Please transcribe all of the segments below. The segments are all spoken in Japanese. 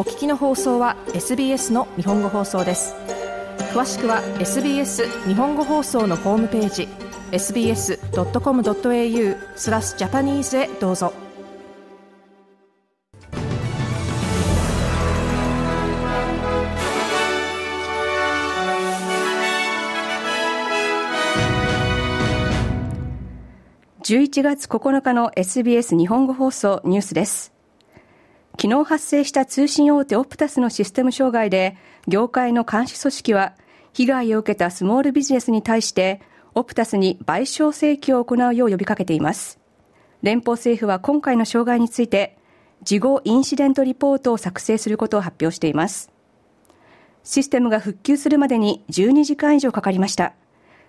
お聞きの放送は SBS の日本語放送です。詳しくは SBS 日本語放送のホームページ sbs.com.au スラスジャパニーズへどうぞ。11月9日の SBS 日本語放送ニュースです。昨日発生した通信大手オプタスのシステム障害で、業界の監視組織は、被害を受けたスモールビジネスに対して、オプタスに賠償請求を行うよう呼びかけています。連邦政府は今回の障害について、事後インシデントリポートを作成することを発表しています。システムが復旧するまでに12時間以上かかりました。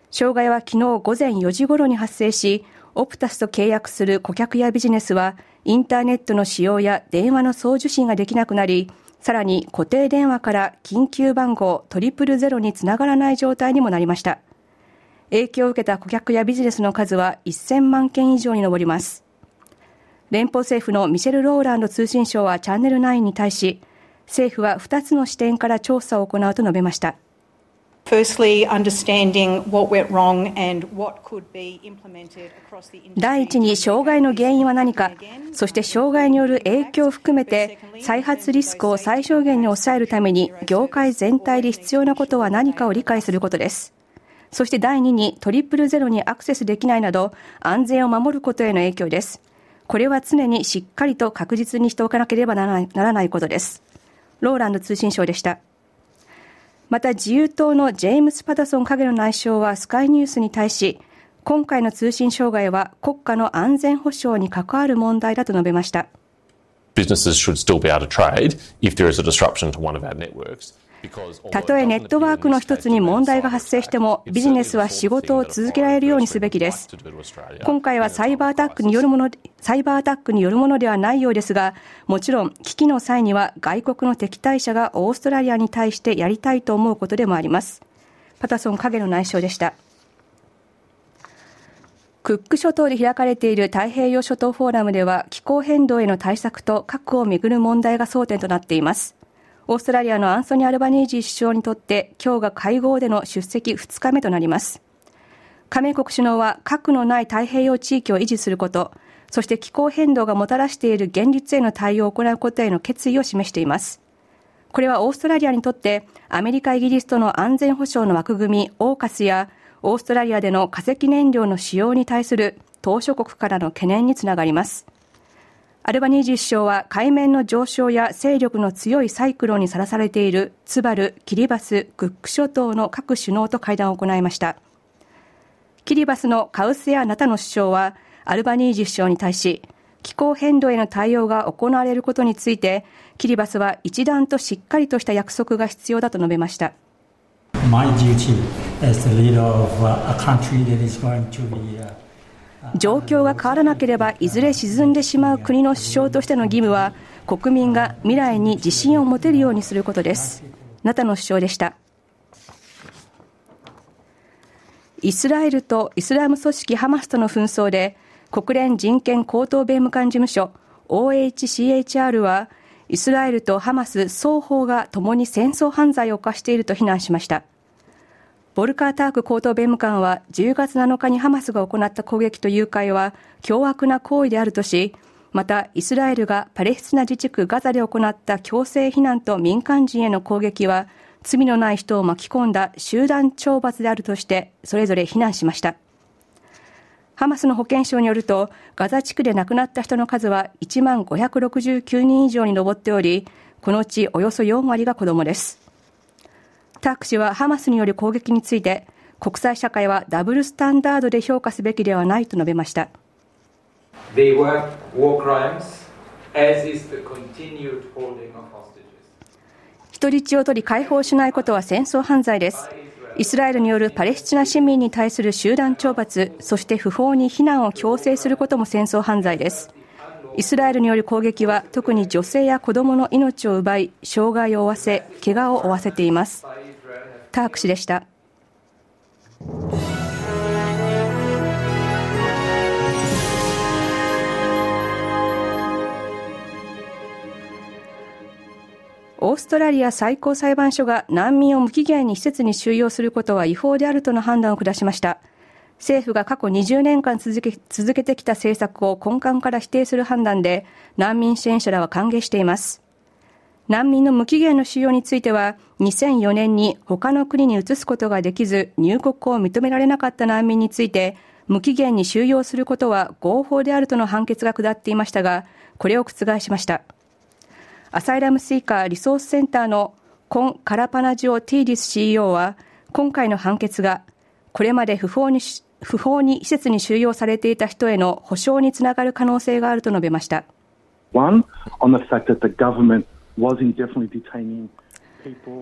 障害は昨日午前4時頃に発生し、オプタスと契約する顧客やビジネスはインターネットの使用や電話の送受信ができなくなり、さらに固定電話から緊急番号トリプルゼロにつながらない状態にもなりました。影響を受けた顧客やビジネスの数は1000万件以上に上ります。連邦政府のミシェル・ローランド通信省はチャンネル9に対し、政府は2つの視点から調査を行うと述べました。第一に障害の原因は何か、そして障害による影響を含めて再発リスクを最小限に抑えるために業界全体で必要なことは何かを理解することです。そして第2にトリプルゼロにアクセスできないなど安全を守ることへの影響です。これは常にしっかりと確実にしておかなければならないことです。ローランド通信省でした。また自由党のジェームス・パタソン影の内相はスカイニュースに対し、今回の通信障害は国家の安全保障に関わる問題だと述べました。Businesses should still be able to trade if there is a disruption to one of our networks. たとえネットワークの一つに問題が発生してもビジネスは仕事を続けられるようにすべきです。今回はサイバーアタックによるもの、サイバーアタックによるものではないようですが、もちろん危機の際には外国の敵対者がオーストラリアに対してやりたいと思うことでもあります。パタソン影の内相でした。クック諸島で開かれている太平洋諸島フォーラムでは気候変動への対策と核をめぐる問題が争点となっています。オーストラリアのアンソニー・アルバニージー首相にとって今日が会合での出席2日目となります。加盟国首脳は核のない太平洋地域を維持すること、そして気候変動がもたらしている現実への対応を行うことへの決意を示しています。これはオーストラリアにとってアメリカ、イギリスとの安全保障の枠組み、オーカスやオーストラリアでの化石燃料の使用に対する島諸国からの懸念につながります。アルバニージー首相は海面の上昇や勢力の強いサイクロンにさらされているツバル、キリバス、クック諸島の各首脳と会談を行いました。キリバスのカウスやナタの首相はアルバニージー首相に対し、気候変動への対応が行われることについて、キリバスは一段としっかりとした約束が必要だと述べました。My duty as the 状況が変わらなければいずれ沈んでしまう国の首相としての義務は国民が未来に自信を持てるようにすることです。ナタの首相でした。イスラエルとイスラム組織ハマスとの紛争で国連人権高等弁務官事務所 OHCHR はイスラエルとハマス双方が共に戦争犯罪を犯していると非難しました。ボルカー・ターク高等弁務官は10月7日にハマスが行った攻撃と誘拐は凶悪な行為であるとし、またイスラエルがパレスチナ自治区ガザで行った強制避難と民間人への攻撃は罪のない人を巻き込んだ集団懲罰であるとしてそれぞれ非難しました。ハマスの保健省によるとガザ地区で亡くなった人の数は1万569人以上に上っており、このうちおよそ4割が子供です。ターク氏はハマスによる攻撃について国際社会はダブルスタンダードで評価すべきではないと述べました。人質を取り解放しないことは戦争犯罪です。イスラエルによるパレスチナ市民に対する集団懲罰そして不法に避難を強制することも戦争犯罪です。イスラエルによる攻撃は特に女性や子供の命を奪い障害を負わせ怪我を負わせていますターク氏でした。オーストラリア最高裁判所が難民を無期限に施設に収容することは違法であるとの判断を下しました。政府が過去20年間続け続けてきた政策を根幹から否定する判断で難民支援者らは歓迎しています。難民の無期限の収容については2004年に他の国に移すことができず入国を認められなかった難民について無期限に収容することは合法であるとの判決が下っていましたがこれを覆しました。アサイラムスイカリソースセンターのコン・カラパナジオ・ティーディス CEO は、今回の判決が、これまで不法に不法に施設に収容されていた人への保障につながる可能性があると述べました。One, on the fact that the government was indefinitely detaining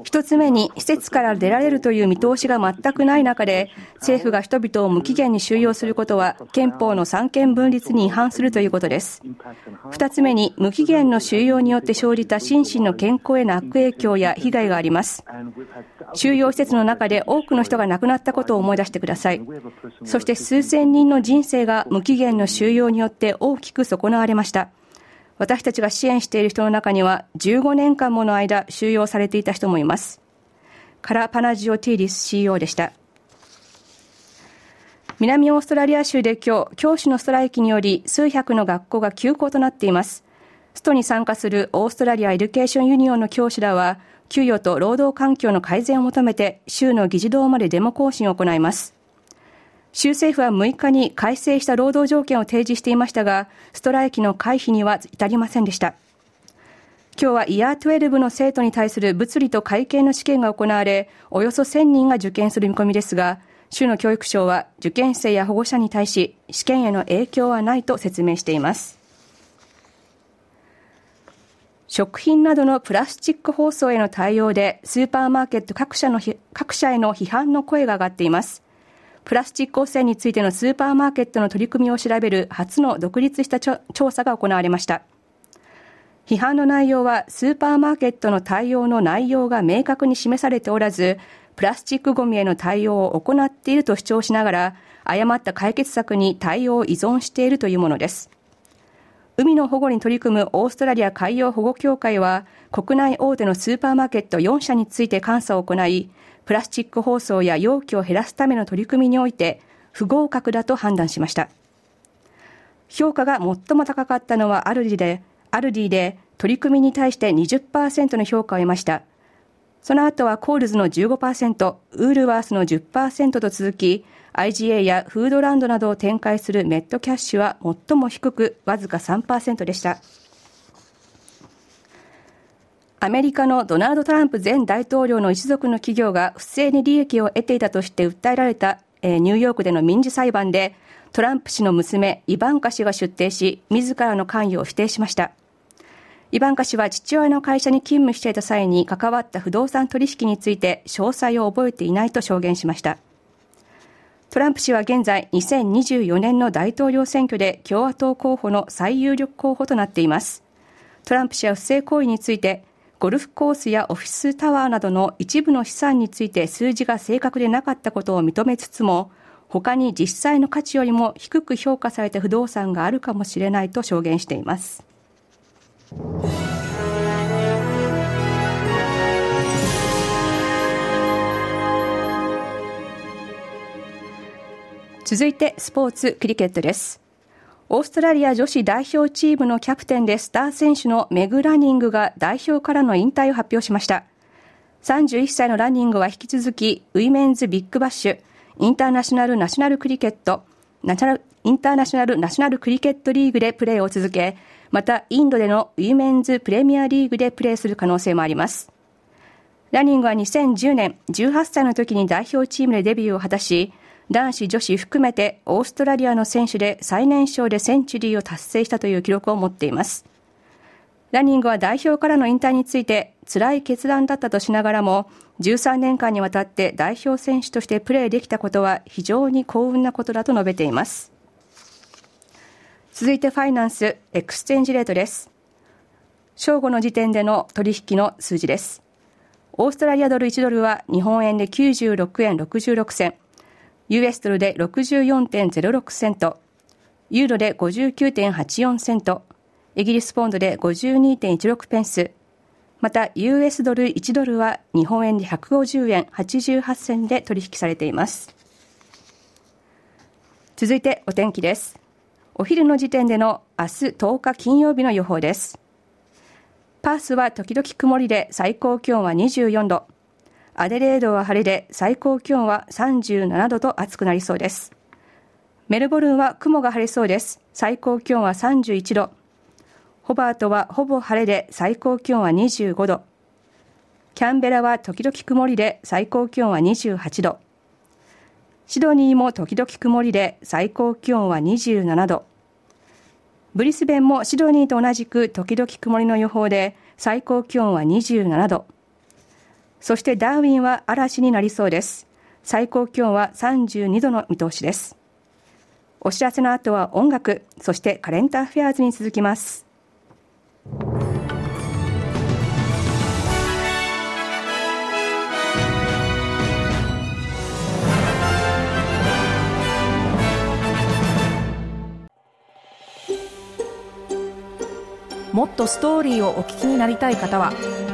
一つ目に、施設から出られるという見通しが全くない中で、政府が人々を無期限に収容することは、憲法の三権分立に違反するということです。二つ目に、無期限の収容によって生じた心身の健康への悪影響や被害があります。収容施設の中で多くの人が亡くなったことを思い出してください。そして数千人の人生が無期限の収容によって大きく損なわれました。私たちが支援している人の中には15年間もの間収容されていた人もいます。カラ・パナジオ・ティーリス CEO でした。南オーストラリア州で今日、教師のストライキにより数百の学校が休校となっています。ストに参加する Australian Education Union の教師らは、給与と労働環境の改善を求めて州の議事堂までデモ行進を行います。州政府は6日に改正した労働条件を提示していましたが、ストライキの回避には至りませんでした。今日はイヤー12の生徒に対する物理と会計の試験が行われ、およそ1000人が受験する見込みですが、州の教育省は受験生や保護者に対し、試験への影響はないと説明しています。食品などのプラスチック包装への対応で、スーパーマーケット各社の各社への批判の声が上がっています。プラスチック汚染についてのスーパーマーケットの取り組みを調べる初の独立した調査が行われました。批判の内容はスーパーマーケットの対応の内容が明確に示されておらず、プラスチックごみへの対応を行っていると主張しながら、誤った解決策に対応を依存しているというものです。海の保護に取り組むオーストラリア海洋保護協会は、国内大手のスーパーマーケット4社について監査を行い、プラスチック包装や容器を減らすための取り組みにおいて不合格だと判断しました。評価が最も高かったのはアルディで、アルディで取り組みに対して20%の評価を得ました。その後はコールズの15%、ウールワースの10%と続き、IGA やフードランドなどを展開するメットキャッシュは最も低く、わずか3%でした。アメリカのドナルド・トランプ前大統領の一族の企業が不正に利益を得ていたとして訴えられた、えー、ニューヨークでの民事裁判で、トランプ氏の娘、イバンカ氏が出廷し、自らの関与を否定しました。イバンカ氏は父親の会社に勤務していた際に関わった不動産取引について詳細を覚えていないと証言しました。トランプ氏は現在2024年の大統領選挙で共和党候補の最有力候補となっています。トランプ氏は不正行為についてゴルフコースやオフィスタワーなどの一部の資産について数字が正確でなかったことを認めつつも、他に実際の価値よりも低く評価された不動産があるかもしれないと証言しています。続いてスポーツクリケットです。オーストラリア女子代表チームのキャプテンでスター選手のメグ・ラニングが代表からの引退を発表しました。31歳のランニングは引き続き、ウィメンズビッグバッシュ、インターナショナルナショナルクリケット、ナショナルインターナショナルナショナルクリケットリーグでプレーを続け、またインドでのウィメンズプレミアリーグでプレーする可能性もあります。ランニングは2010年、18歳の時に代表チームでデビューを果たし、男子女子含めてオーストラリアの選手で最年少でセンチュリーを達成したという記録を持っています。ランニングは代表からの引退について辛い決断だったとしながらも13年間にわたって代表選手としてプレーできたことは非常に幸運なことだと述べています。続いて finance exchange rate です。正午の時点での取引の数字です。オーストラリアドル1ドルは日本円で96円66銭、US ドルで64.06セント、ユーロで59.84セント、イギリスポンドで52.16ペンス、また US ドル1ドルは日本円で150円88銭で取引されています。続いてお天気です。お昼の時点での明日10日金曜日の予報です。パースは時々曇りで最高気温は24度。アデレードは晴れで最高気温は37度と暑くなりそうですメルボルンは雲が晴れそうです最高気温は31度ホバートはほぼ晴れで最高気温は25度。キャンベラは時々曇りで最高気温は28度。シドニーも時々曇りで最高気温は27度。ブリスベンもシドニーと同じく時々曇りの予報で最高気温は27度。そしてダーウィンは嵐になりそうです。最高気温は32度の見通しです。お知らせの後は音楽、そしてカレンターフェアーズに続きます。もっとストーリーをお聞きになりたい方は